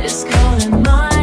is calling my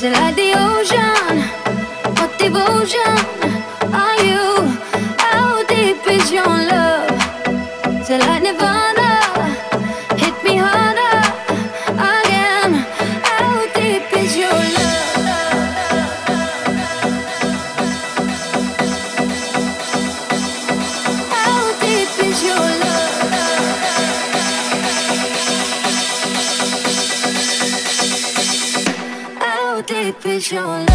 Deep is your?